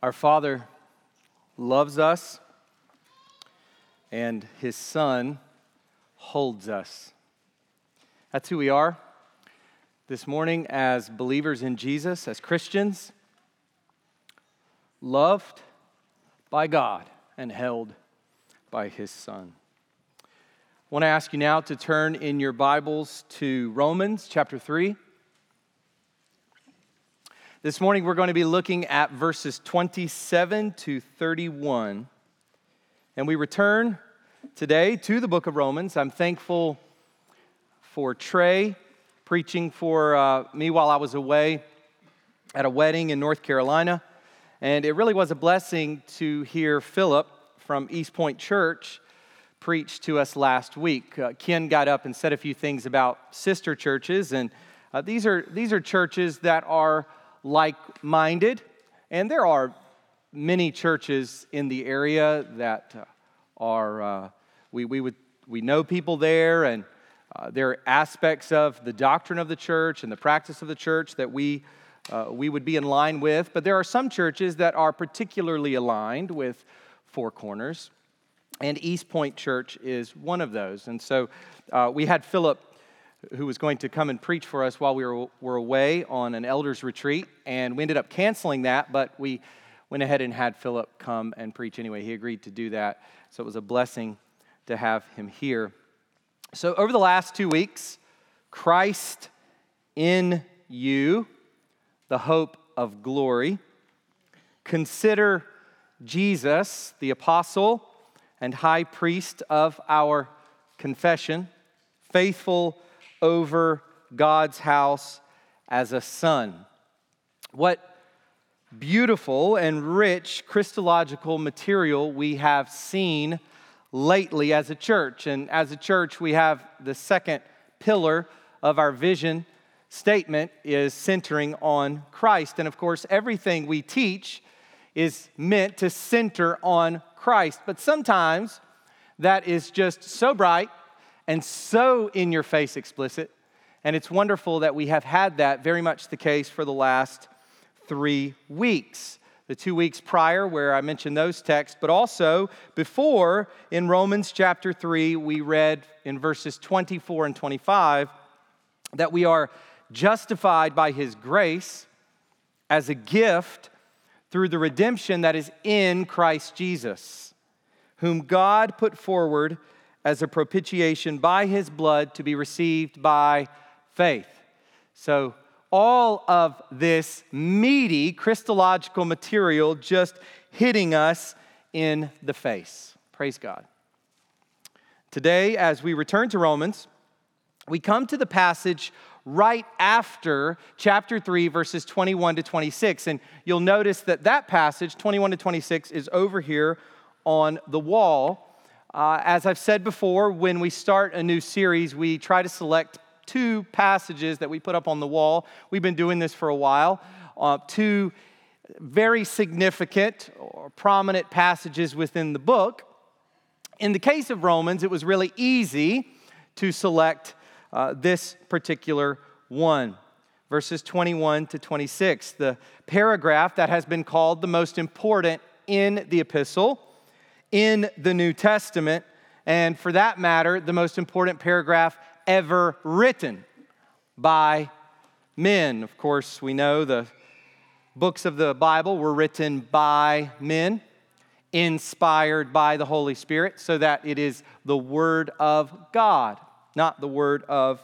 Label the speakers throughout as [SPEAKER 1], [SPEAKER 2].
[SPEAKER 1] Our Father loves us, and His Son holds us. That's who we are this morning as believers in Jesus, as Christians, loved by God and held by His Son. I want to ask you now to turn in your Bibles to Romans chapter 3. This morning we're going to be looking at verses 27 to 31. And we return today to the book of Romans. I'm thankful for Trey preaching for uh, me while I was away at a wedding in North Carolina. And it really was a blessing to hear Philip from East Point Church preach to us last week. Uh, Ken got up and said a few things about sister churches, and uh, these, are, these are churches that are like minded. And there are many churches in the area that uh, are, uh, we, we, would, we know people there, and uh, there are aspects of the doctrine of the church and the practice of the church that we, uh, we would be in line with. But there are some churches that are particularly aligned with Four Corners. And East Point Church is one of those. And so uh, we had Philip who was going to come and preach for us while we were, were away on an elders retreat. And we ended up canceling that, but we went ahead and had Philip come and preach anyway. He agreed to do that. So it was a blessing to have him here. So, over the last two weeks, Christ in you, the hope of glory. Consider Jesus, the apostle and high priest of our confession, faithful over God's house as a son. What beautiful and rich Christological material we have seen lately as a church. And as a church, we have the second pillar of our vision statement is centering on Christ. And of course, everything we teach is meant to center on Christ. But sometimes that is just so bright and so in your face explicit. And it's wonderful that we have had that very much the case for the last three weeks. The two weeks prior, where I mentioned those texts, but also before in Romans chapter 3, we read in verses 24 and 25 that we are justified by his grace as a gift through the redemption that is in Christ Jesus, whom God put forward as a propitiation by his blood to be received by faith. So, all of this meaty Christological material just hitting us in the face. Praise God. Today, as we return to Romans, we come to the passage right after chapter 3, verses 21 to 26. And you'll notice that that passage, 21 to 26, is over here on the wall. Uh, as I've said before, when we start a new series, we try to select two passages that we put up on the wall. We've been doing this for a while. Uh, two very significant or prominent passages within the book. In the case of Romans, it was really easy to select uh, this particular one. Verses 21 to 26, the paragraph that has been called the most important in the epistle in the New Testament, and for that matter, the most important paragraph ever written by men. Of course, we know the books of the Bible were written by men, inspired by the Holy Spirit, so that it is the Word of God, not the Word of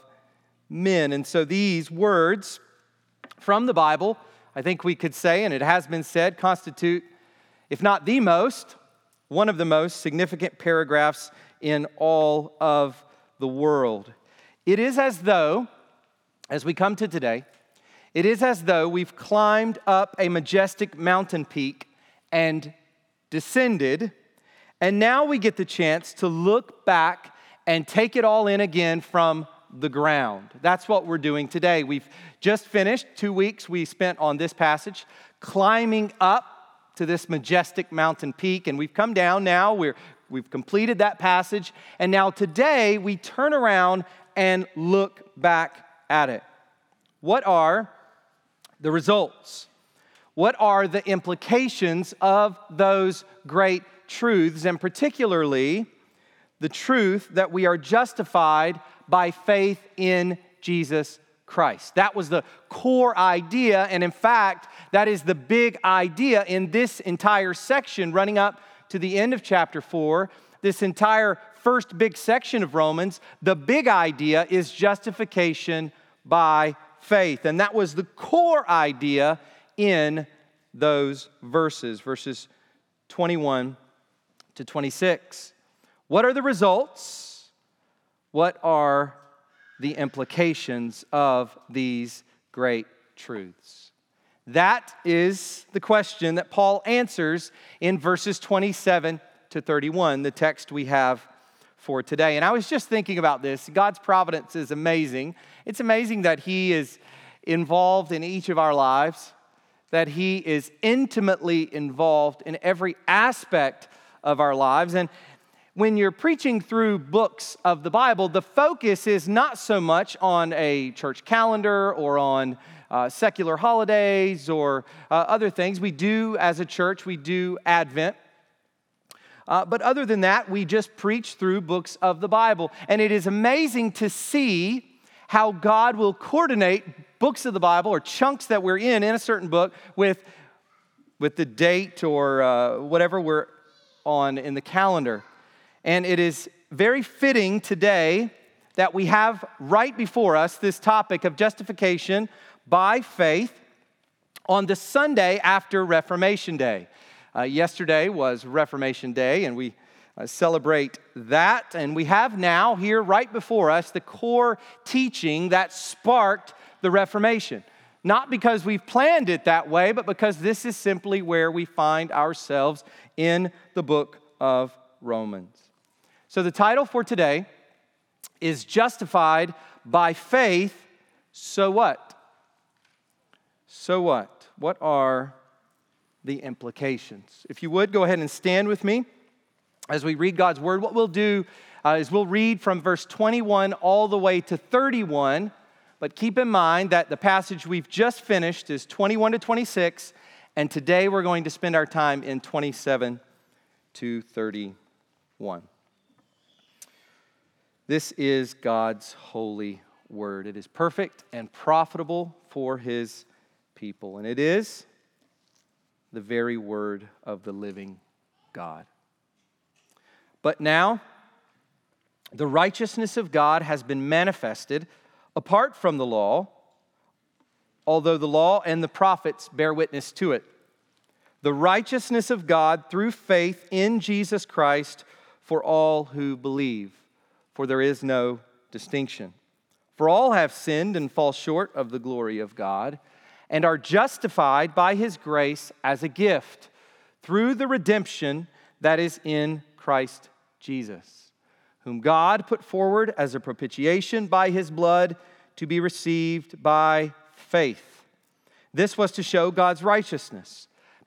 [SPEAKER 1] men. And so these words from the Bible, I think we could say, and it has been said, constitute, if not the most, one of the most significant paragraphs in all of the world. It is as though, as we come to today, it is as though we've climbed up a majestic mountain peak and descended, and now we get the chance to look back and take it all in again from the ground. That's what we're doing today. We've just finished two weeks we spent on this passage, climbing up to this majestic mountain peak, and we've come down now. We're, we've completed that passage, and now today we turn around and look back at it. What are the results? What are the implications of those great truths, and particularly the truth that we are justified by faith in Jesus Christ? That was the core idea, and in fact, that is the big idea in this entire section running up to the end of chapter 4. This entire first big section of Romans, the big idea is justification by faith. And that was the core idea in those verses, verses 21 to 26. What are the results? What are the implications of these great truths? That is the question that Paul answers in verses 27 to 31, the text we have for today. And I was just thinking about this. God's providence is amazing. It's amazing that He is involved in each of our lives, that He is intimately involved in every aspect of our lives. And when you're preaching through books of the Bible, the focus is not so much on a church calendar or on uh, secular holidays or uh, other things. We do, as a church, we do Advent. Uh, but other than that, we just preach through books of the Bible. And it is amazing to see how God will coordinate books of the Bible or chunks that we're in in a certain book with, with the date or uh, whatever we're on in the calendar. And it is very fitting today that we have right before us this topic of justification by faith on the Sunday after Reformation Day. Uh, yesterday was Reformation Day, and we uh, celebrate that. And we have now here right before us the core teaching that sparked the Reformation. Not because we've planned it that way, but because this is simply where we find ourselves in the book of Romans. So the title for today is Justified by Faith. So what? So what? What are the implications? If you would, go ahead and stand with me as we read God's word. What we'll do uh, is we'll read from verse 21 all the way to 31. But keep in mind that the passage we've just finished is 21 to 26, and today we're going to spend our time in 27 to 31. This is God's holy word. It is perfect and profitable for his people. And it is the very word of the living God. But now, the righteousness of God has been manifested apart from the law, although the law and the prophets bear witness to it. The righteousness of God through faith in Jesus Christ for all who believe, for there is no distinction. For all have sinned and fall short of the glory of God and are justified by his grace as a gift through the redemption that is in Christ Jesus, whom God put forward as a propitiation by his blood to be received by faith. This was to show God's righteousness.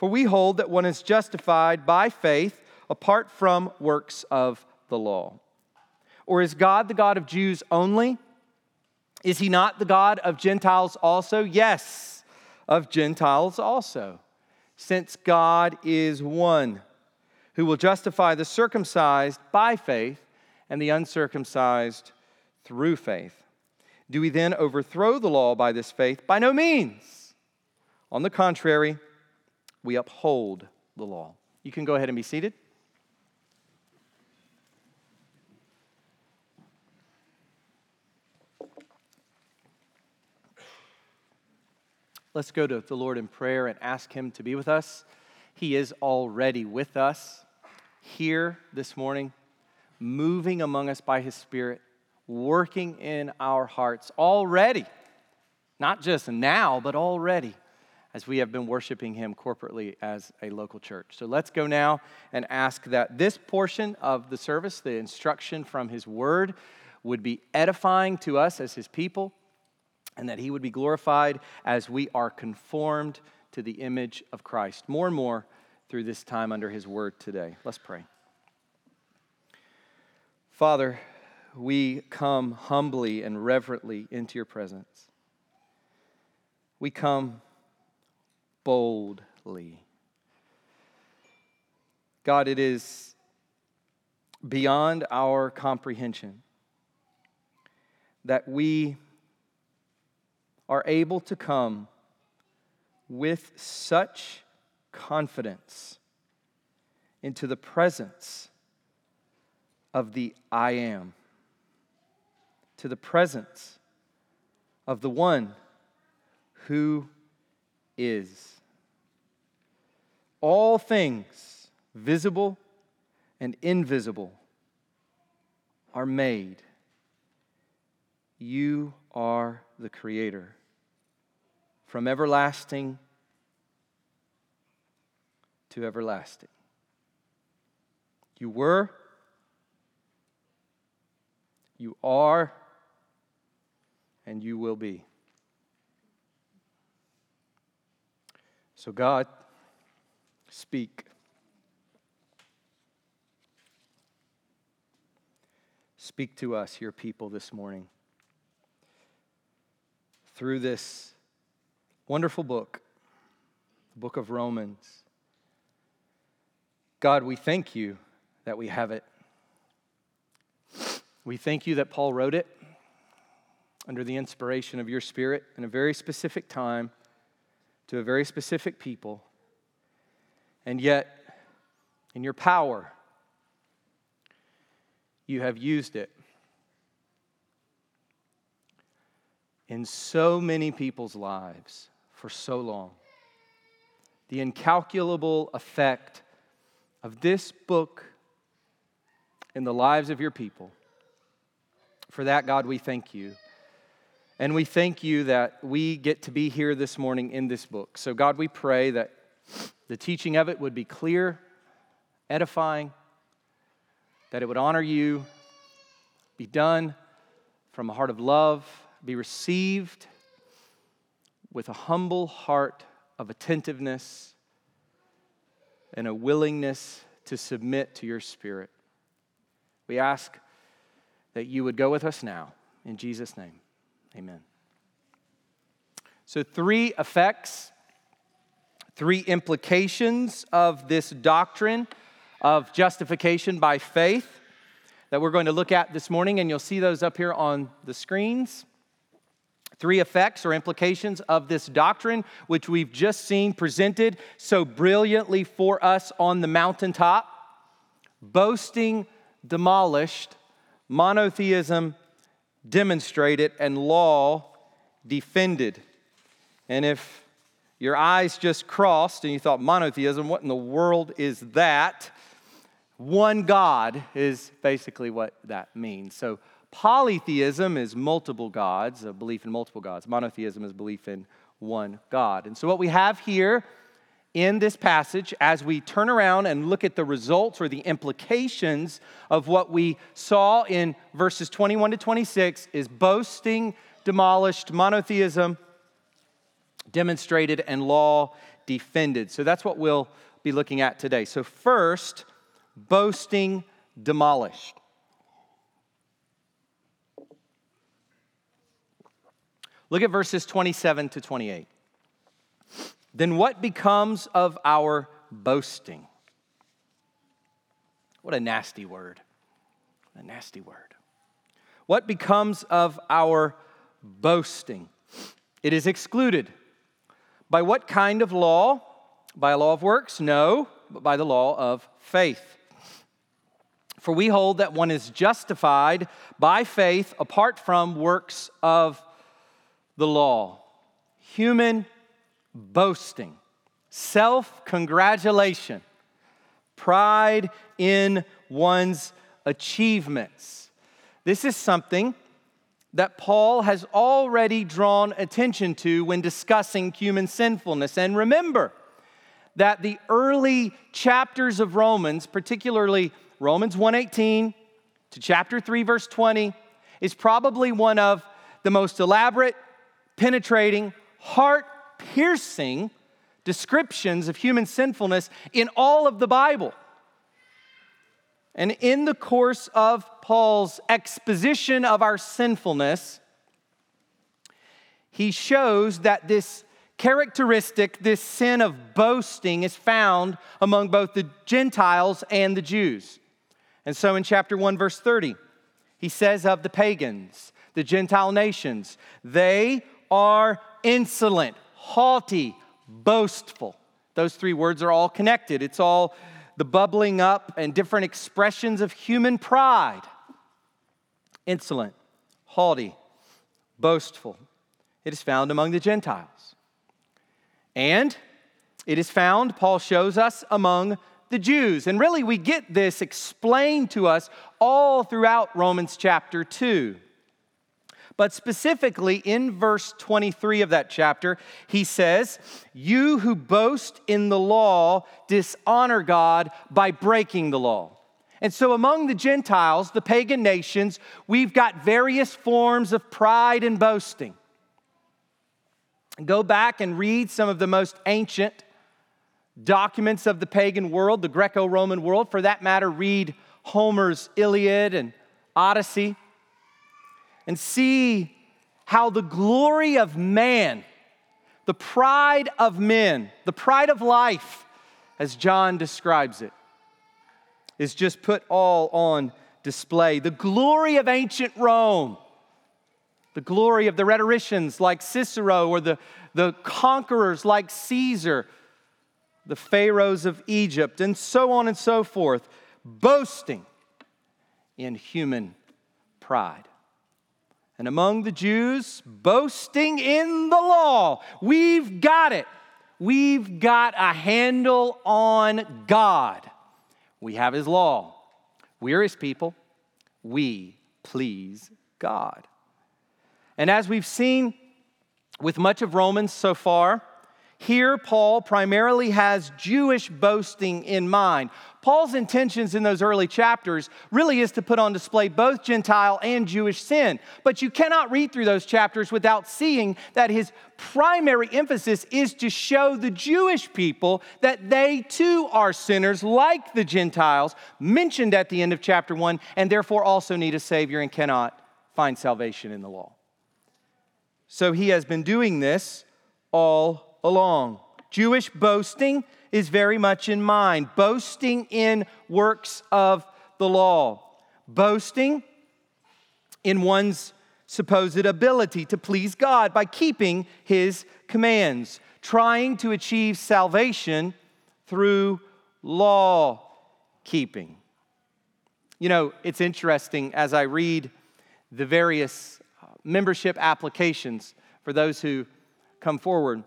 [SPEAKER 1] For we hold that one is justified by faith apart from works of the law. Or is God the God of Jews only? Is he not the God of Gentiles also? Yes, of Gentiles also, since God is one who will justify the circumcised by faith and the uncircumcised through faith. Do we then overthrow the law by this faith? By no means. On the contrary, we uphold the law. You can go ahead and be seated. Let's go to the Lord in prayer and ask Him to be with us. He is already with us here this morning, moving among us by His Spirit, working in our hearts already. Not just now, but already. As we have been worshiping Him corporately as a local church. So let's go now and ask that this portion of the service, the instruction from His Word, would be edifying to us as His people, and that He would be glorified as we are conformed to the image of Christ more and more through this time under His Word today. Let's pray. Father, we come humbly and reverently into your presence. We come boldly. God, it is beyond our comprehension that we are able to come with such confidence into the presence of the I am, to the presence of the one who is. All things, visible and invisible, are made. You are the Creator. From everlasting to everlasting. You were, you are, and you will be. So, God, speak. Speak to us, your people, this morning. Through this wonderful book, the book of Romans. God, we thank you that we have it. We thank you that Paul wrote it under the inspiration of your Spirit in a very specific time to a very specific people, and yet, in your power, you have used it in so many people's lives for so long. The incalculable effect of this book in the lives of your people. For that, God, we thank you. And we thank you that we get to be here this morning in this book. So, God, we pray that the teaching of it would be clear, edifying, that it would honor you, be done from a heart of love, be received with a humble heart of attentiveness and a willingness to submit to your Spirit. We ask that you would go with us now. In Jesus' name. Amen. So, three effects, three implications of this doctrine of justification by faith that we're going to look at this morning, and you'll see those up here on the screens. Three effects or implications of this doctrine, which we've just seen presented so brilliantly for us on the mountaintop boasting demolished, monotheism demonstrated, and law defended. And if your eyes just crossed and you thought monotheism, what in the world is that? One God is basically what that means. So, polytheism is multiple gods, a belief in multiple gods. Monotheism is belief in one God. And so, what we have here in this passage as we turn around and look at the results or the implications of what we saw in verses 21 to 26 is boasting demolished, monotheism demonstrated, and law defended. So that's what we'll be looking at today. So, first, boasting demolished. Look at verses 27 to 28 then what becomes of our boasting? What a nasty word. A nasty word. What becomes of our boasting? It is excluded. By what kind of law? By a law of works? No, but by the law of faith. For we hold that one is justified by faith apart from works of the law. Human boasting, self congratulation, pride in one's achievements. This is something that Paul has already drawn attention to when discussing human sinfulness. And remember that the early chapters of Romans, particularly Romans 1:18 to chapter 3 verse 20, is probably one of the most elaborate, penetrating, heart-piercing descriptions of human sinfulness in all of the Bible. And in the course of Paul's exposition of our sinfulness, he shows that this characteristic, this sin of boasting, is found among both the Gentiles and the Jews. And so in chapter 1, verse 30, he says of the pagans, the Gentile nations, they are insolent, haughty, boastful. Those three words are all connected. It's all the bubbling up and different expressions of human pride insolent, haughty, boastful. It is found among the Gentiles. And it is found, Paul shows us, among the Jews. And really, we get this explained to us all throughout Romans chapter 2. But specifically in verse 23 of that chapter, he says, You who boast in the law dishonor God by breaking the law. And so, among the Gentiles, the pagan nations, we've got various forms of pride and boasting. Go back and read some of the most ancient documents of the pagan world, the Greco Roman world. For that matter, read Homer's Iliad and Odyssey and see how the glory of man, the pride of men, the pride of life, as John describes it, is just put all on display. The glory of ancient Rome, the glory of the rhetoricians like Cicero or the, the conquerors like Caesar, the pharaohs of Egypt, and so on and so forth, boasting in human pride and among the Jews, boasting in the law. We've got it. We've got a handle on God. We have His law. We're His people. We please God. And as we've seen with much of Romans so far, here, Paul primarily has Jewish boasting in mind. Paul's intentions in those early chapters really is to put on display both Gentile and Jewish sin. But you cannot read through those chapters without seeing that his primary emphasis is to show the Jewish people that they too are sinners like the Gentiles, mentioned at the end of chapter 1, and therefore also need a Savior and cannot find salvation in the law. So he has been doing this all along. Jewish boasting is very much in mind, boasting in works of the law, boasting in one's supposed ability to please God by keeping his commands, trying to achieve salvation through law keeping. You know, it's interesting as I read the various membership applications for those who come forward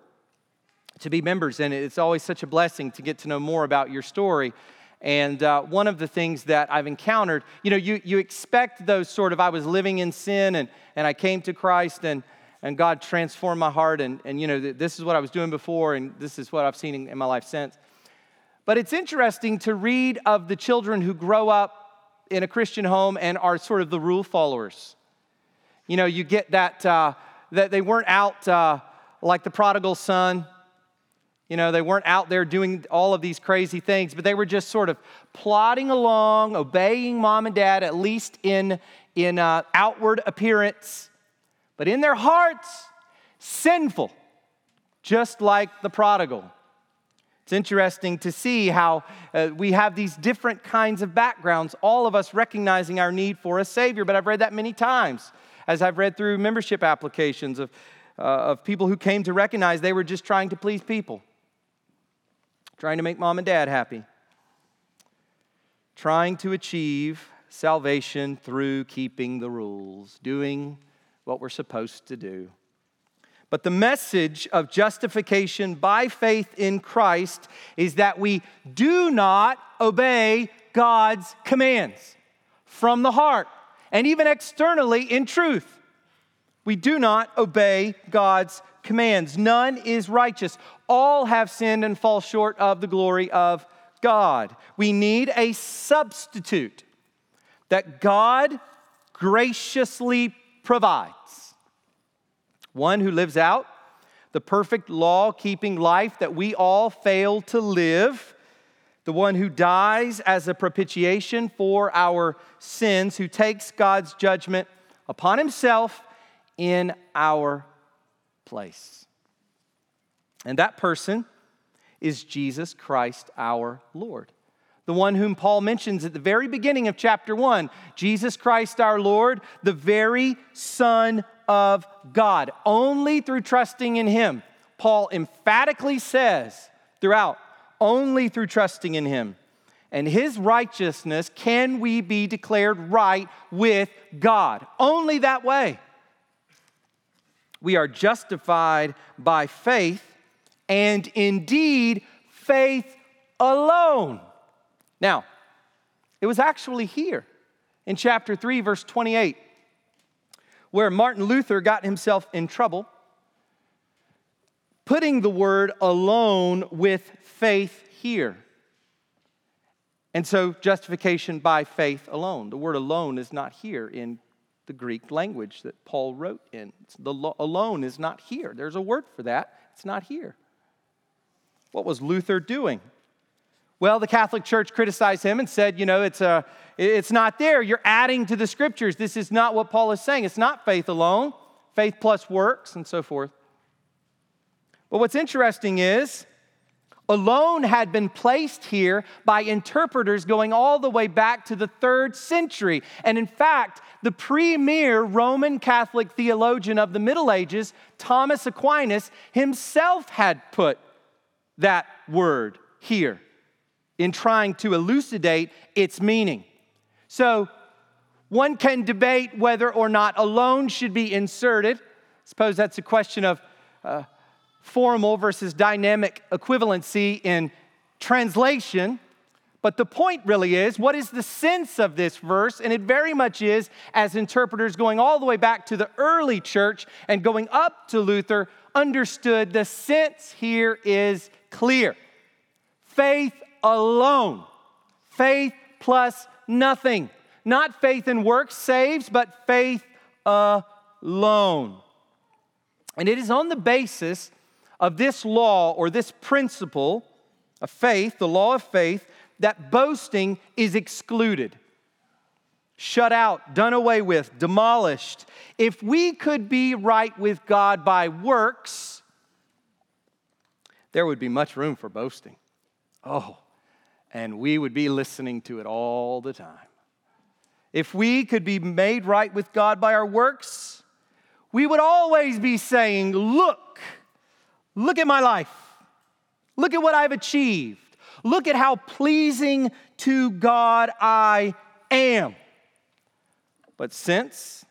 [SPEAKER 1] to be members and It's always such a blessing to get to know more about your story. And uh, one of the things that I've encountered, you know, you, you expect those sort of, I was living in sin and, and I came to Christ and, and God transformed my heart and, and, you know, this is what I was doing before and this is what I've seen in, in my life since. But it's interesting to read of the children who grow up in a Christian home and are sort of the rule followers. You know, you get that, uh, that they weren't out uh, like the prodigal son you know, they weren't out there doing all of these crazy things, but they were just sort of plodding along, obeying mom and dad, at least in, in uh, outward appearance, but in their hearts, sinful, just like the prodigal. It's interesting to see how uh, we have these different kinds of backgrounds, all of us recognizing our need for a Savior. But I've read that many times as I've read through membership applications of, uh, of people who came to recognize they were just trying to please people trying to make mom and dad happy, trying to achieve salvation through keeping the rules, doing what we're supposed to do. But the message of justification by faith in Christ is that we do not obey God's commands from the heart and even externally in truth. We do not obey God's commands. None is righteous. All have sinned and fall short of the glory of God. We need a substitute that God graciously provides. One who lives out the perfect law keeping life that we all fail to live. The one who dies as a propitiation for our sins, who takes God's judgment upon himself in our place. And that person is Jesus Christ our Lord. The one whom Paul mentions at the very beginning of chapter 1, Jesus Christ our Lord, the very Son of God. Only through trusting in Him. Paul emphatically says throughout, only through trusting in Him and His righteousness can we be declared right with God. Only that way. We are justified by faith and indeed faith alone. Now, it was actually here in chapter 3, verse 28, where Martin Luther got himself in trouble, putting the word alone with faith here. And so, justification by faith alone. The word alone is not here in the Greek language that Paul wrote in. The lo- alone is not here. There's a word for that, it's not here. What was Luther doing? Well, the Catholic Church criticized him and said, you know, it's, uh, a, it's not there. You're adding to the scriptures. This is not what Paul is saying. It's not faith alone, faith plus works, and so forth. But what's interesting is, alone had been placed here by interpreters going all the way back to the third century. And in fact, the premier Roman Catholic theologian of the Middle Ages, Thomas Aquinas, himself had put that word here in trying to elucidate its meaning. So, one can debate whether or not alone should be inserted. I Suppose that's a question of uh, formal versus dynamic equivalency in translation. But the point really is what is the sense of this verse? And it very much is, as interpreters going all the way back to the early church and going up to Luther understood, the sense here is clear. Faith alone, faith plus nothing. Not faith in works saves, but faith alone. And it is on the basis of this law or this principle of faith, the law of faith, that boasting is excluded, shut out, done away with, demolished. If we could be right with God by works, there would be much room for boasting. Oh, and we would be listening to it all the time. If we could be made right with God by our works, we would always be saying, Look, look at my life. Look at what I've achieved. Look at how pleasing to God I am. But since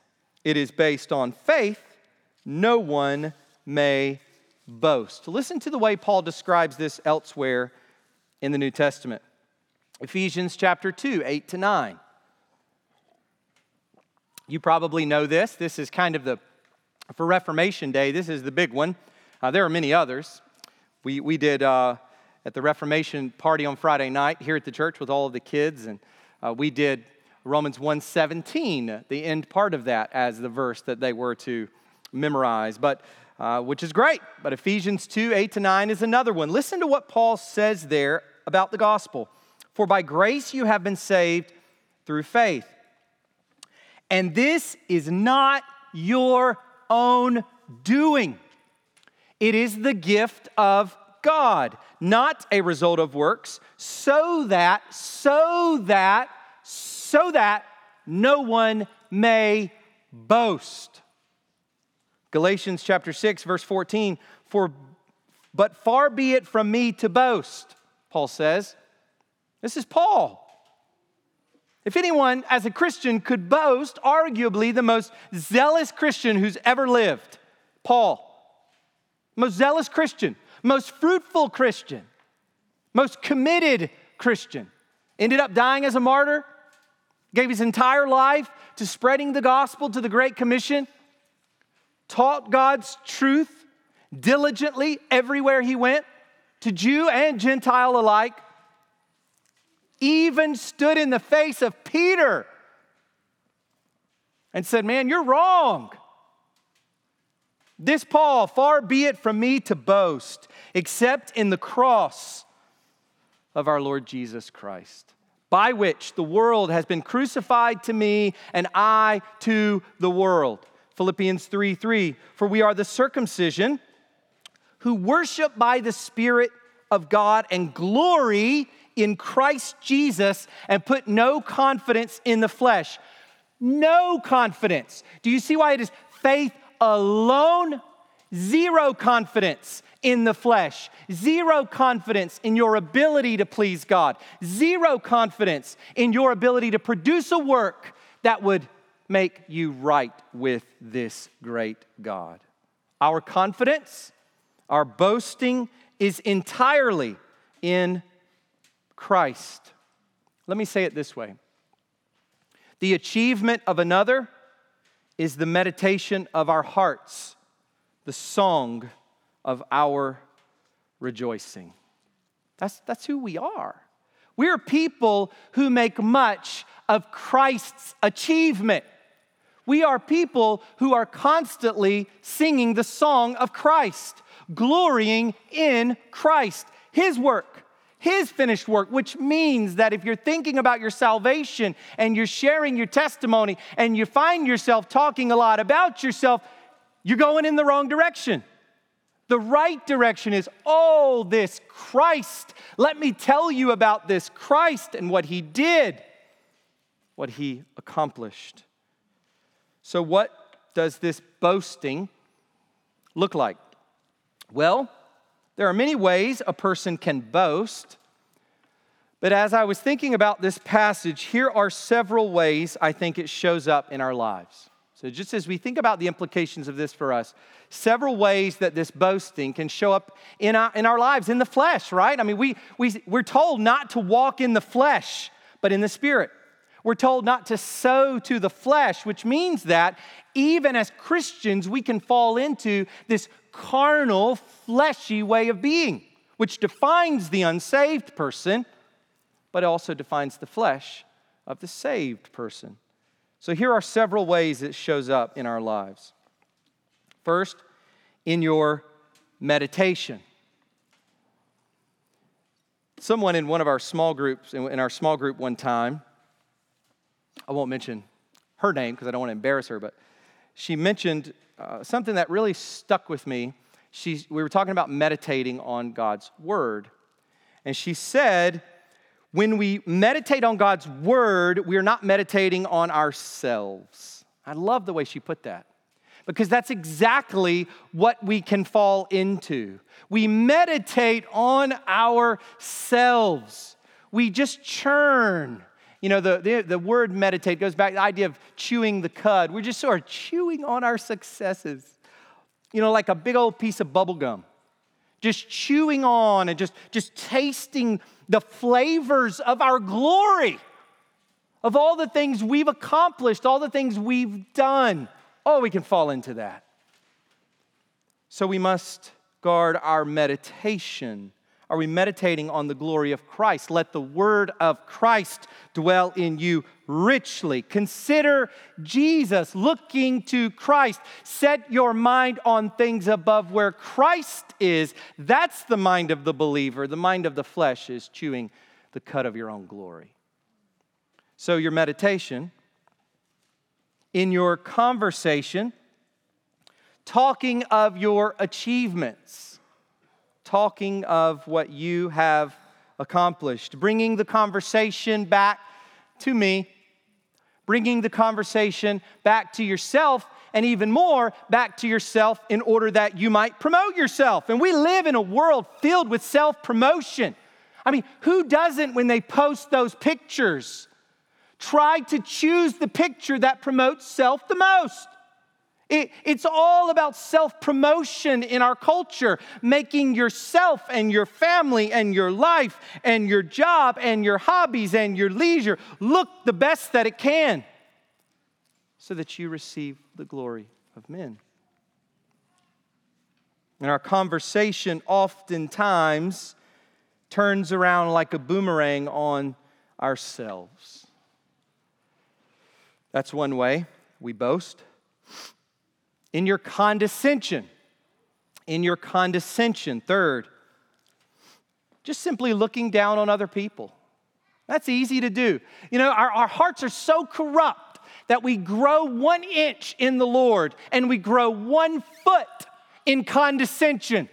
[SPEAKER 1] it is based on faith, no one may boast. Listen to the way Paul describes this elsewhere in the New Testament. Ephesians chapter 2, 8 to 9. You probably know this. This is kind of the, for Reformation Day, this is the big one. Uh, there are many others. We, we did uh, at the Reformation party on Friday night here at the church with all of the kids, and uh, we did Romans 1:17, the end part of that, as the verse that they were to memorize. But uh, which is great. But Ephesians 2 8 to 9 is another one. Listen to what Paul says there about the gospel. For by grace you have been saved through faith. And this is not your own doing, it is the gift of God, not a result of works, so that, so that, so that no one may boast. Galatians chapter 6 verse 14 for but far be it from me to boast Paul says. This is Paul. If anyone as a Christian could boast arguably the most zealous Christian who's ever lived Paul most zealous Christian most fruitful Christian most committed Christian ended up dying as a martyr gave his entire life to spreading the gospel to the great commission taught God's truth diligently everywhere he went, to Jew and Gentile alike, even stood in the face of Peter and said, Man, you're wrong. This Paul, far be it from me to boast, except in the cross of our Lord Jesus Christ, by which the world has been crucified to me and I to the world. Philippians 3 3, for we are the circumcision who worship by the Spirit of God and glory in Christ Jesus and put no confidence in the flesh. No confidence. Do you see why it is faith alone? Zero confidence in the flesh, zero confidence in your ability to please God, zero confidence in your ability to produce a work that would make you right with this great God. Our confidence, our boasting is entirely in Christ. Let me say it this way the achievement of another is the meditation of our hearts, the song of our rejoicing. That's, that's who we are. We're people who make much of Christ's achievement. We are people who are constantly singing the song of Christ, glorying in Christ, His work, his finished work, which means that if you're thinking about your salvation and you're sharing your testimony and you find yourself talking a lot about yourself, you're going in the wrong direction. The right direction is, oh, this Christ. Let me tell you about this Christ and what he did, what he accomplished. So, what does this boasting look like? Well, there are many ways a person can boast, but as I was thinking about this passage, here are several ways I think it shows up in our lives. So, just as we think about the implications of this for us, several ways that this boasting can show up in our, in our lives, in the flesh, right? I mean, we, we, we're told not to walk in the flesh, but in the spirit. We're told not to sow to the flesh, which means that even as Christians, we can fall into this carnal, fleshy way of being, which defines the unsaved person, but also defines the flesh of the saved person. So here are several ways it shows up in our lives. First, in your meditation. Someone in one of our small groups, in our small group one time, I won't mention her name because I don't want to embarrass her, but she mentioned uh, something that really stuck with me. We were talking about meditating on God's word. And she said, when we meditate on God's word, we're not meditating on ourselves. I love the way she put that because that's exactly what we can fall into. We meditate on ourselves, we just churn you know, the, the, the word meditate goes back to the idea of chewing the cud. We're just sort of chewing on our successes, you know, like a big old piece of bubble gum. Just chewing on and just, just tasting the flavors of our glory, of all the things we've accomplished, all the things we've done. Oh, we can fall into that. So we must guard our meditation are we meditating on the glory of Christ? Let the word of Christ dwell in you richly. Consider Jesus, looking to Christ. Set your mind on things above where Christ is. That's the mind of the believer. The mind of the flesh is chewing the cut of your own glory. So, your meditation, in your conversation, talking of your achievements talking of what you have accomplished, bringing the conversation back to me, bringing the conversation back to yourself, and even more back to yourself in order that you might promote yourself. And we live in a world filled with self promotion. I mean, who doesn't, when they post those pictures, try to choose the picture that promotes self the most? It, it's all about self promotion in our culture, making yourself and your family and your life and your job and your hobbies and your leisure look the best that it can so that you receive the glory of men. And our conversation oftentimes turns around like a boomerang on ourselves. That's one way we boast. In your condescension, in your condescension, third, just simply looking down on other people. That's easy to do. You know, our, our hearts are so corrupt that we grow one inch in the Lord and we grow one foot in condescension.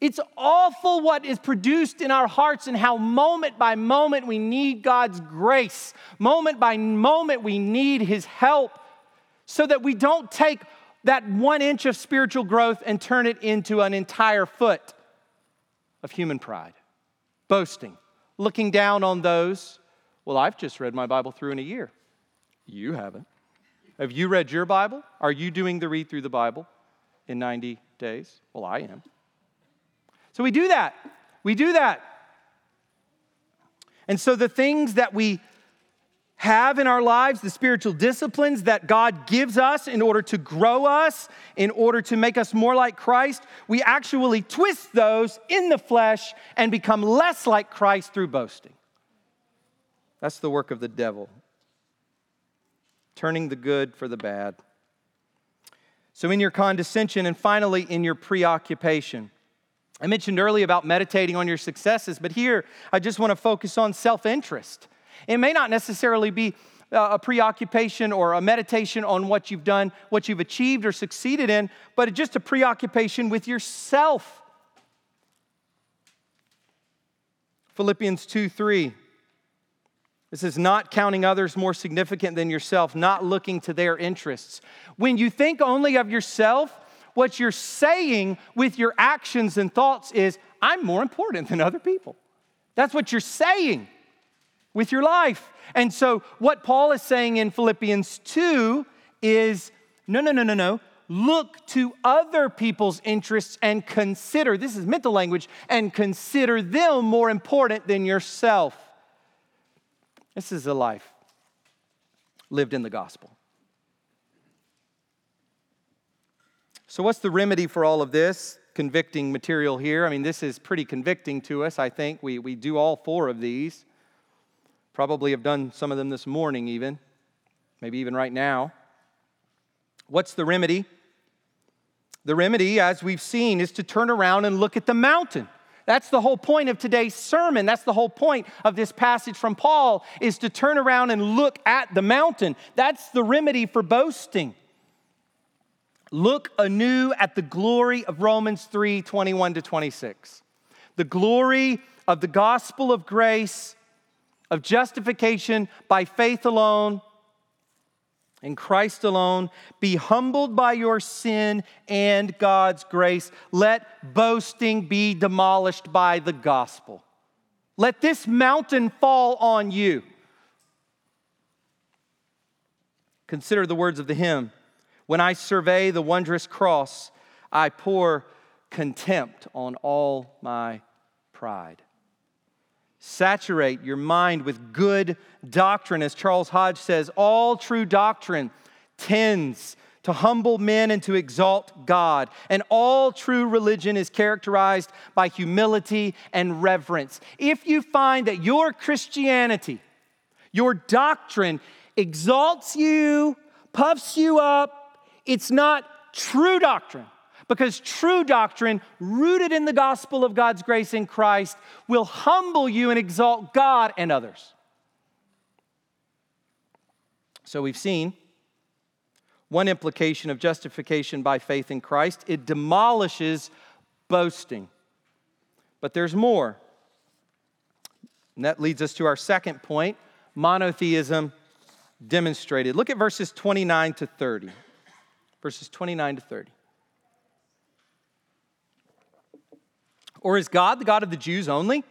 [SPEAKER 1] It's awful what is produced in our hearts and how moment by moment we need God's grace. Moment by moment we need His help so that we don't take that one inch of spiritual growth and turn it into an entire foot of human pride, boasting, looking down on those. Well, I've just read my Bible through in a year. You haven't. Have you read your Bible? Are you doing the read through the Bible in 90 days? Well, I am. So we do that. We do that. And so the things that we have in our lives, the spiritual disciplines that God gives us in order to grow us, in order to make us more like Christ, we actually twist those in the flesh and become less like Christ through boasting. That's the work of the devil, turning the good for the bad. So, in your condescension, and finally, in your preoccupation. I mentioned earlier about meditating on your successes, but here I just want to focus on self interest. It may not necessarily be a preoccupation or a meditation on what you've done, what you've achieved or succeeded in, but just a preoccupation with yourself. Philippians 2 3. This is not counting others more significant than yourself, not looking to their interests. When you think only of yourself, what you're saying with your actions and thoughts is, I'm more important than other people. That's what you're saying with your life. And so, what Paul is saying in Philippians 2 is no, no, no, no, no. Look to other people's interests and consider, this is mental language, and consider them more important than yourself. This is a life lived in the gospel. So, what's the remedy for all of this? Convicting material here. I mean, this is pretty convicting to us, I think. We, we do all four of these. Probably have done some of them this morning, even, maybe even right now. What's the remedy? The remedy, as we've seen, is to turn around and look at the mountain. That's the whole point of today's sermon. That's the whole point of this passage from Paul is to turn around and look at the mountain. That's the remedy for boasting. Look anew at the glory of Romans 3 21 to 26. The glory of the gospel of grace of justification by faith alone, in Christ alone. Be humbled by your sin and God's grace. Let boasting be demolished by the gospel. Let this mountain fall on you. Consider the words of the hymn When I survey the wondrous cross, I pour contempt on all my pride. Saturate your mind with good doctrine. As Charles Hodge says, all true doctrine tends to humble men and to exalt God. And all true religion is characterized by humility and reverence. If you find that your Christianity, your doctrine exalts you, puffs you up, it's not true doctrine. Because true doctrine, rooted in the gospel of God's grace in Christ, will humble you and exalt God and others. So we've seen one implication of justification by faith in Christ it demolishes boasting. But there's more. And that leads us to our second point monotheism demonstrated. Look at verses 29 to 30. Verses 29 to 30. Or is God the God of the Jews only?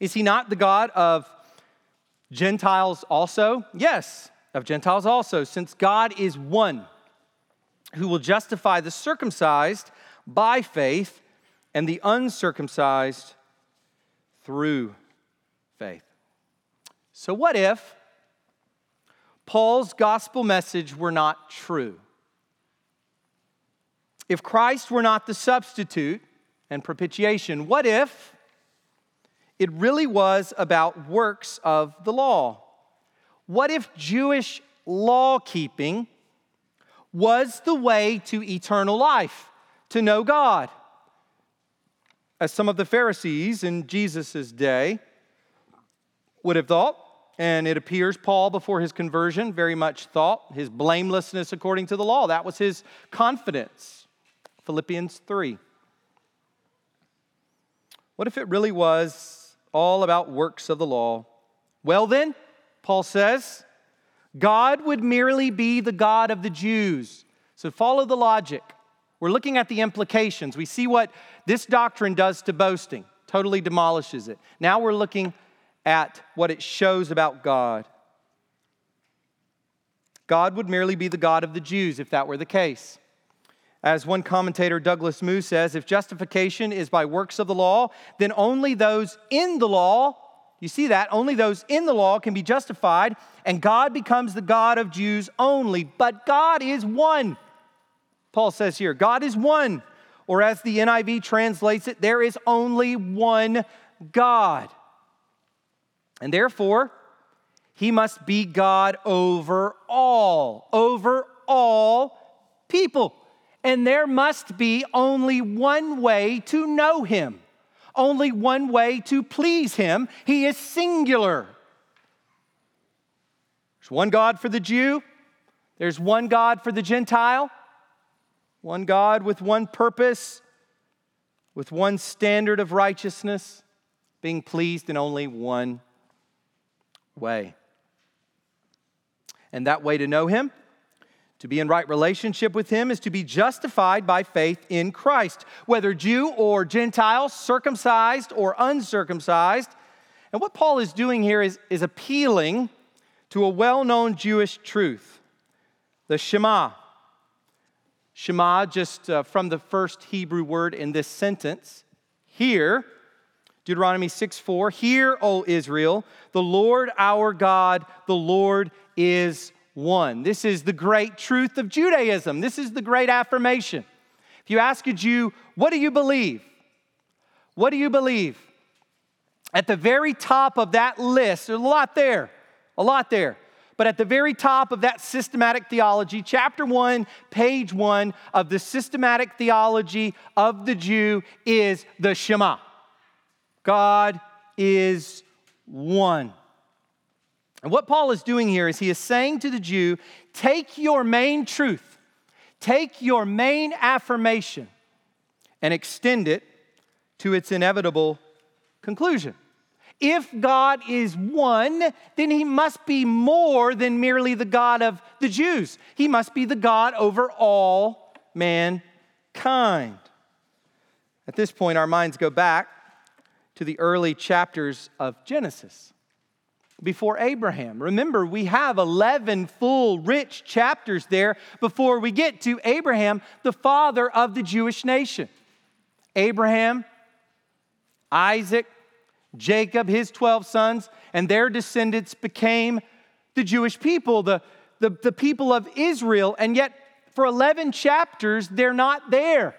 [SPEAKER 1] Is he not the God of Gentiles also? Yes, of Gentiles also, since God is one who will justify the circumcised by faith and the uncircumcised through faith. So, what if Paul's gospel message were not true? if Christ were not the substitute and propitiation, what if it really was about works of the law? What if Jewish law keeping was the way to eternal life, to know God? As some of the Pharisees in Jesus' day would have thought, and it appears Paul, before his conversion, very much thought his blamelessness according to the law. That was his confidence. Philippians 3. What if it really was all about works of the law? Well, then, Paul says, God would merely be the God of the Jews. So follow the logic. We're looking at the implications. We see what this doctrine does to boasting, totally demolishes it. Now we're looking at what it shows about God. God would merely be the God of the Jews if that were the case. As one commentator, Douglas Moo, says, if justification is by works of the law, then only those in the law, you see that, only those in the law can be justified, and God becomes the God of Jews only. But God is one. Paul says here, God is one. Or as the NIV translates it, there is only one God. And therefore, he must be God over all, over all people. And there must be only one way to know him, only one way to please him. He is singular. There's one God for the Jew, there's one God for the Gentile, one God with one purpose, with one standard of righteousness, being pleased in only one way. And that way to know Him, to be in right relationship with Him, is to be justified by faith in Christ, whether Jew or Gentile, circumcised or uncircumcised. And what Paul is doing here is, is appealing to a well known Jewish truth the Shema. Shema, just uh, from the first Hebrew word in this sentence, here Deuteronomy 6 4. Hear, O Israel, the Lord our God, the Lord is one. This is the great truth of Judaism. This is the great affirmation. If you ask a Jew, what do you believe? What do you believe? At the very top of that list, there's a lot there, a lot there. But at the very top of that systematic theology, chapter one, page one of the systematic theology of the Jew is the Shema. God is one. And what Paul is doing here is he is saying to the Jew, take your main truth, take your main affirmation, and extend it to its inevitable conclusion. If God is one, then he must be more than merely the God of the Jews. He must be the God over all mankind. At this point, our minds go back to the early chapters of Genesis before Abraham. Remember, we have 11 full, rich chapters there before we get to Abraham, the father of the Jewish nation. Abraham, Isaac, Jacob, his 12 sons, and their descendants became the Jewish people, the, the, the people of Israel. And yet, for 11 chapters, they're not there.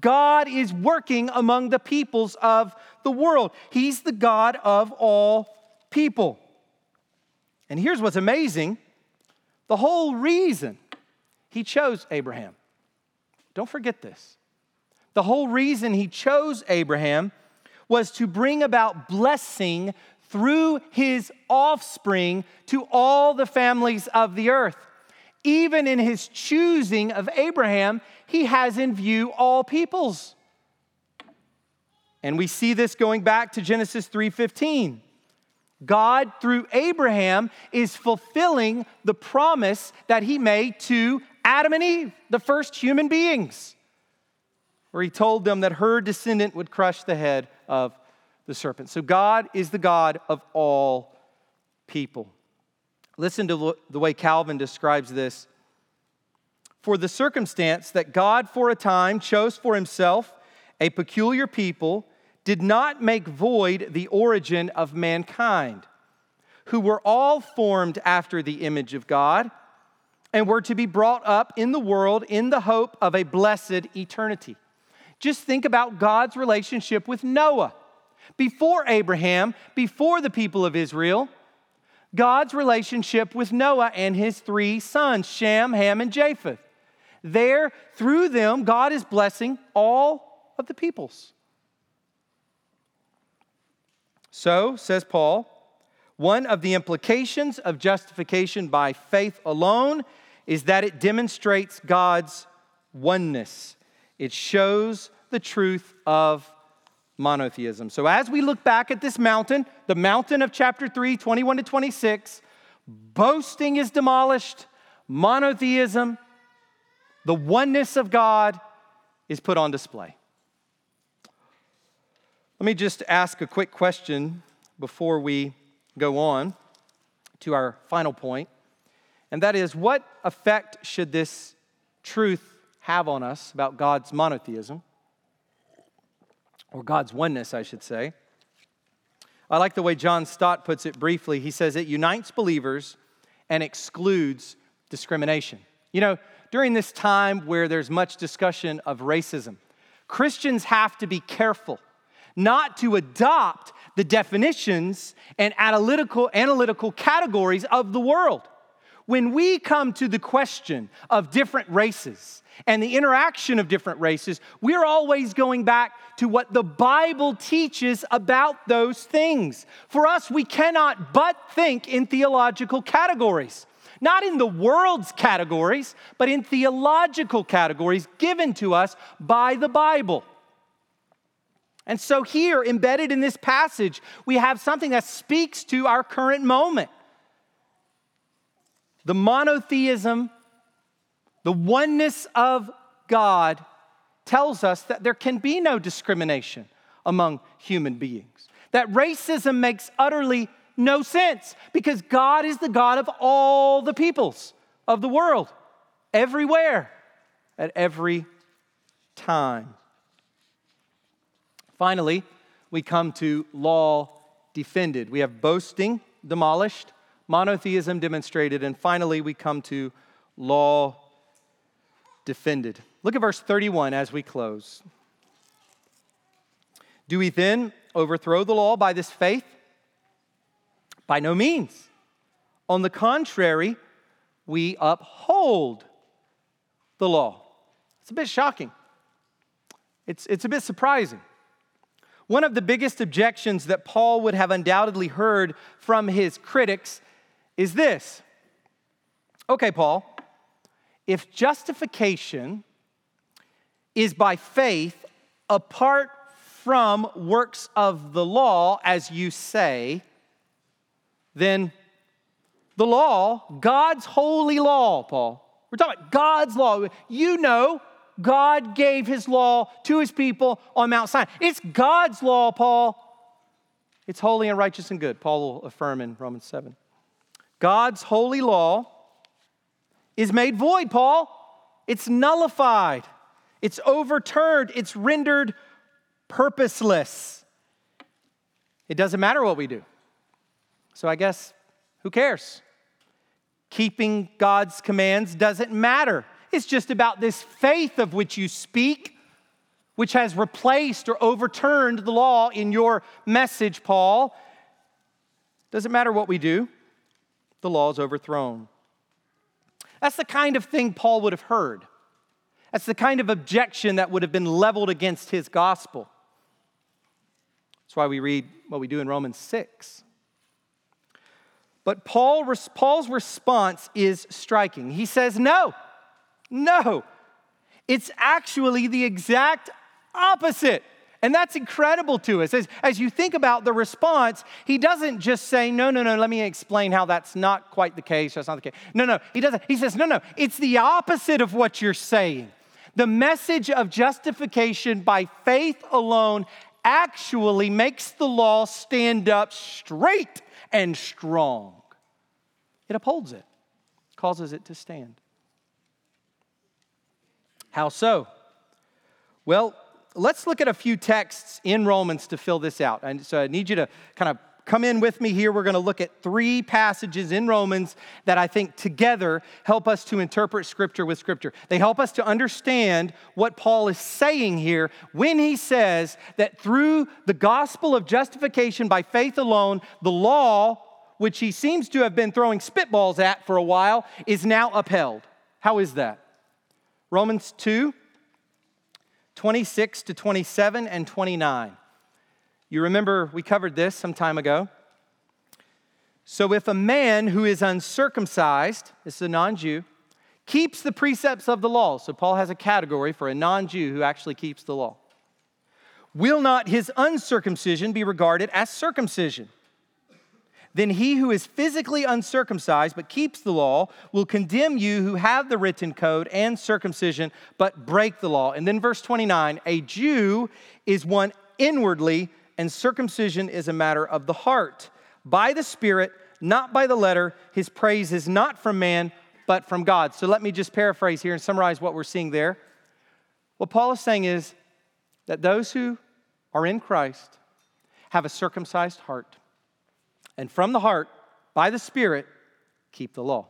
[SPEAKER 1] God is working among the peoples of the world. He's the God of all people. And here's what's amazing the whole reason he chose Abraham. Don't forget this. The whole reason he chose Abraham was to bring about blessing through his offspring to all the families of the earth. Even in his choosing of Abraham, he has in view all peoples. And we see this going back to Genesis 3:15. God through Abraham is fulfilling the promise that he made to Adam and Eve, the first human beings, where he told them that her descendant would crush the head of the serpent. So God is the God of all people. Listen to the way Calvin describes this. For the circumstance that God for a time chose for himself a peculiar people did not make void the origin of mankind, who were all formed after the image of God and were to be brought up in the world in the hope of a blessed eternity. Just think about God's relationship with Noah. Before Abraham, before the people of Israel, God's relationship with Noah and his three sons, Shem, Ham, and Japheth. There, through them, God is blessing all of the peoples. So, says Paul, one of the implications of justification by faith alone is that it demonstrates God's oneness. It shows the truth of monotheism. So, as we look back at this mountain, the mountain of chapter 3, 21 to 26, boasting is demolished, monotheism, the oneness of God is put on display. Let me just ask a quick question before we go on to our final point, and that is what effect should this truth have on us about God's monotheism? or God's oneness, I should say. I like the way John Stott puts it briefly. He says it unites believers and excludes discrimination. You know, during this time where there's much discussion of racism, Christians have to be careful not to adopt the definitions and analytical, analytical categories of the world. When we come to the question of different races and the interaction of different races, we're always going back to what the Bible teaches about those things. For us, we cannot but think in theological categories. Not in the world's categories, but in theological categories given to us by the Bible. And so, here, embedded in this passage, we have something that speaks to our current moment. The monotheism the oneness of God tells us that there can be no discrimination among human beings, that racism makes utterly no sense because God is the God of all the peoples of the world, everywhere, at every time. Finally, we come to law defended. We have boasting demolished, monotheism demonstrated, and finally, we come to law defended. Look at verse 31 as we close. Do we then overthrow the law by this faith? By no means. On the contrary, we uphold the law. It's a bit shocking. It's, it's a bit surprising. One of the biggest objections that Paul would have undoubtedly heard from his critics is this Okay, Paul, if justification is by faith apart from works of the law, as you say, then the law, God's holy law, Paul, we're talking about God's law. You know, God gave his law to his people on Mount Sinai. It's God's law, Paul. It's holy and righteous and good, Paul will affirm in Romans 7. God's holy law is made void, Paul. It's nullified, it's overturned, it's rendered purposeless. It doesn't matter what we do. So I guess who cares? Keeping God's commands doesn't matter. It's just about this faith of which you speak, which has replaced or overturned the law in your message, Paul. Doesn't matter what we do, the law is overthrown. That's the kind of thing Paul would have heard. That's the kind of objection that would have been leveled against his gospel. That's why we read what we do in Romans 6. But Paul, Paul's response is striking. He says, No, no. It's actually the exact opposite. And that's incredible to us. As, as you think about the response, he doesn't just say, No, no, no, let me explain how that's not quite the case. That's not the case. No, no. He doesn't. He says, No, no. It's the opposite of what you're saying. The message of justification by faith alone actually makes the law stand up straight and strong. It upholds it, causes it to stand. How so? Well, let's look at a few texts in Romans to fill this out. And so I need you to kind of come in with me here. We're going to look at three passages in Romans that I think together help us to interpret Scripture with Scripture. They help us to understand what Paul is saying here when he says that through the gospel of justification by faith alone, the law, which he seems to have been throwing spitballs at for a while, is now upheld. How is that? Romans 2 26 to 27 and 29. You remember we covered this some time ago. So if a man who is uncircumcised, this is a non Jew, keeps the precepts of the law, so Paul has a category for a non Jew who actually keeps the law, will not his uncircumcision be regarded as circumcision? Then he who is physically uncircumcised but keeps the law will condemn you who have the written code and circumcision but break the law. And then verse 29 a Jew is one inwardly, and circumcision is a matter of the heart, by the Spirit, not by the letter. His praise is not from man, but from God. So let me just paraphrase here and summarize what we're seeing there. What Paul is saying is that those who are in Christ have a circumcised heart and from the heart, by the Spirit, keep the law.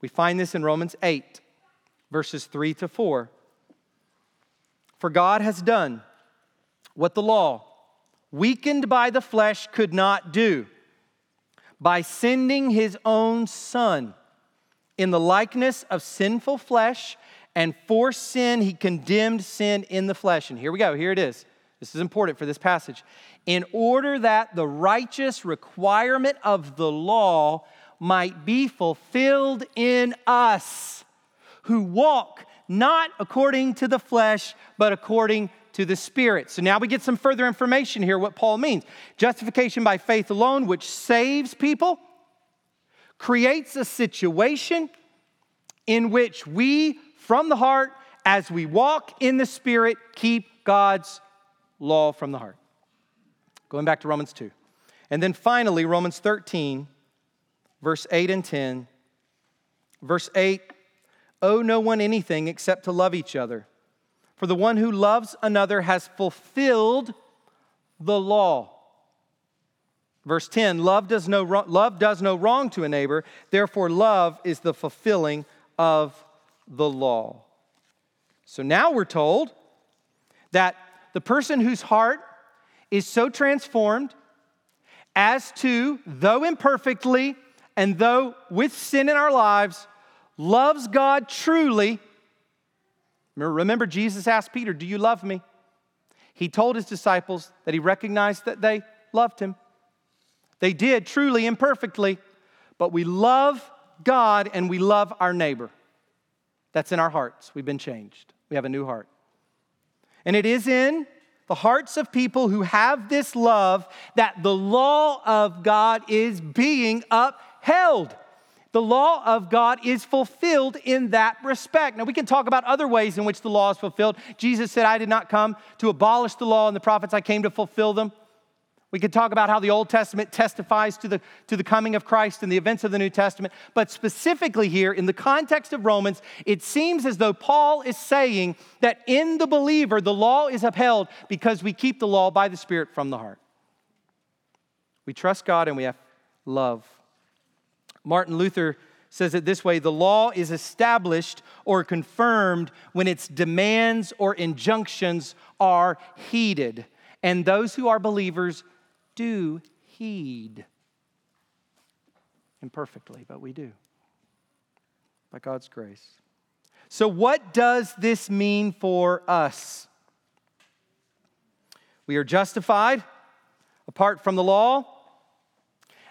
[SPEAKER 1] We find this in Romans 8, verses 3 to 4. For God has done what the law, weakened by the flesh, could not do by sending his own Son in the likeness of sinful flesh, and for sin, he condemned sin in the flesh. And here we go, here it is. This is important for this passage. In order that the righteous requirement of the law might be fulfilled in us who walk not according to the flesh, but according to the Spirit. So now we get some further information here what Paul means. Justification by faith alone, which saves people, creates a situation in which we, from the heart, as we walk in the Spirit, keep God's law from the heart. Going back to Romans 2. And then finally, Romans 13, verse 8 and 10. Verse 8 Owe no one anything except to love each other. For the one who loves another has fulfilled the law. Verse 10 love does, no, love does no wrong to a neighbor, therefore, love is the fulfilling of the law. So now we're told that the person whose heart is so transformed as to, though imperfectly and though with sin in our lives, loves God truly. Remember, Jesus asked Peter, Do you love me? He told his disciples that he recognized that they loved him. They did truly imperfectly, but we love God and we love our neighbor. That's in our hearts. We've been changed. We have a new heart. And it is in the hearts of people who have this love that the law of God is being upheld. The law of God is fulfilled in that respect. Now, we can talk about other ways in which the law is fulfilled. Jesus said, I did not come to abolish the law and the prophets, I came to fulfill them. We could talk about how the Old Testament testifies to the, to the coming of Christ and the events of the New Testament. But specifically here, in the context of Romans, it seems as though Paul is saying that in the believer, the law is upheld because we keep the law by the Spirit from the heart. We trust God and we have love. Martin Luther says it this way the law is established or confirmed when its demands or injunctions are heeded. And those who are believers do heed. Imperfectly, but we do. By God's grace. So, what does this mean for us? We are justified apart from the law,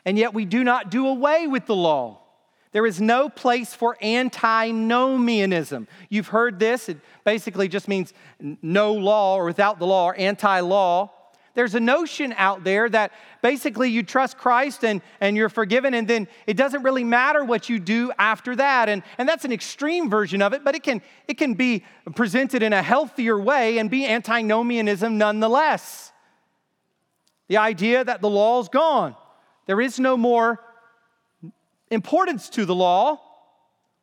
[SPEAKER 1] and yet we do not do away with the law. There is no place for antinomianism. You've heard this. It basically just means no law or without the law or anti law. There's a notion out there that basically you trust Christ and, and you're forgiven, and then it doesn't really matter what you do after that. And, and that's an extreme version of it, but it can, it can be presented in a healthier way and be antinomianism nonetheless. The idea that the law's gone, there is no more importance to the law.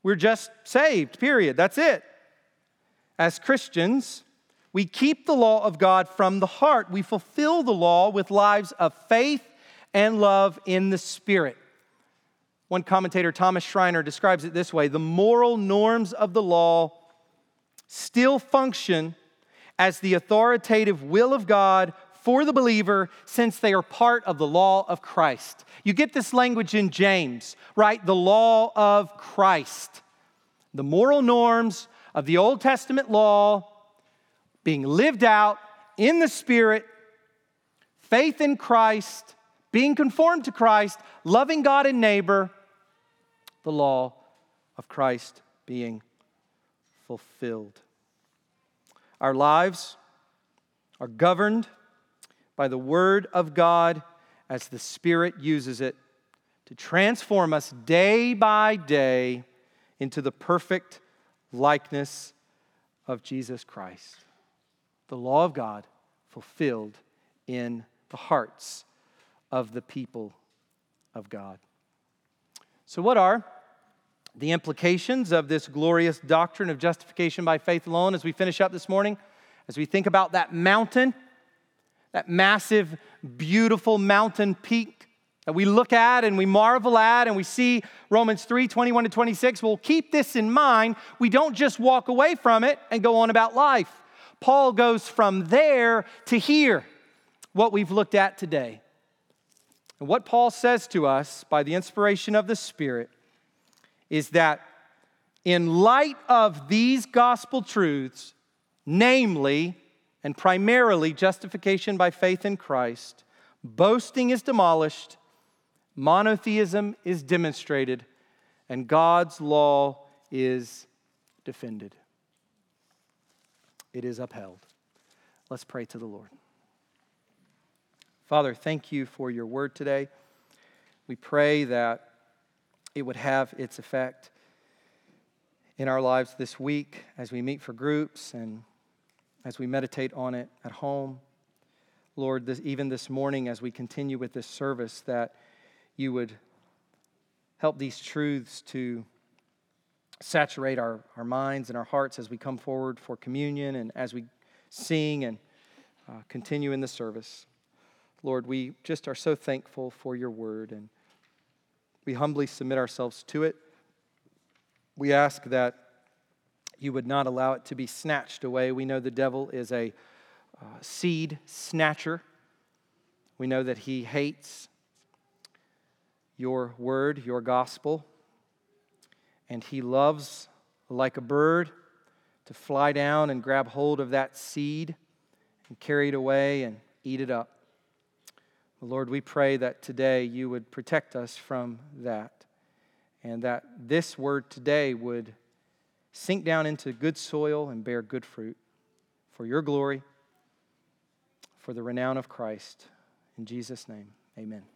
[SPEAKER 1] We're just saved, period. That's it. As Christians, We keep the law of God from the heart. We fulfill the law with lives of faith and love in the Spirit. One commentator, Thomas Schreiner, describes it this way The moral norms of the law still function as the authoritative will of God for the believer since they are part of the law of Christ. You get this language in James, right? The law of Christ. The moral norms of the Old Testament law being lived out in the Spirit, faith in Christ, being conformed to Christ, loving God and neighbor, the law of Christ being fulfilled. Our lives are governed by the Word of God as the Spirit uses it to transform us day by day into the perfect likeness of Jesus Christ. The law of God fulfilled in the hearts of the people of God. So, what are the implications of this glorious doctrine of justification by faith alone as we finish up this morning? As we think about that mountain, that massive, beautiful mountain peak that we look at and we marvel at and we see Romans 3 21 to 26. We'll keep this in mind. We don't just walk away from it and go on about life. Paul goes from there to here, what we've looked at today. And what Paul says to us by the inspiration of the Spirit is that in light of these gospel truths, namely and primarily justification by faith in Christ, boasting is demolished, monotheism is demonstrated, and God's law is defended. It is upheld. Let's pray to the Lord. Father, thank you for your word today. We pray that it would have its effect in our lives this week as we meet for groups and as we meditate on it at home. Lord, this, even this morning as we continue with this service, that you would help these truths to saturate our, our minds and our hearts as we come forward for communion and as we sing and uh, continue in the service. Lord, we just are so thankful for your word and we humbly submit ourselves to it. We ask that you would not allow it to be snatched away. We know the devil is a uh, seed snatcher. We know that he hates your word, your gospel, and he loves, like a bird, to fly down and grab hold of that seed and carry it away and eat it up. Lord, we pray that today you would protect us from that and that this word today would sink down into good soil and bear good fruit for your glory, for the renown of Christ. In Jesus' name, amen.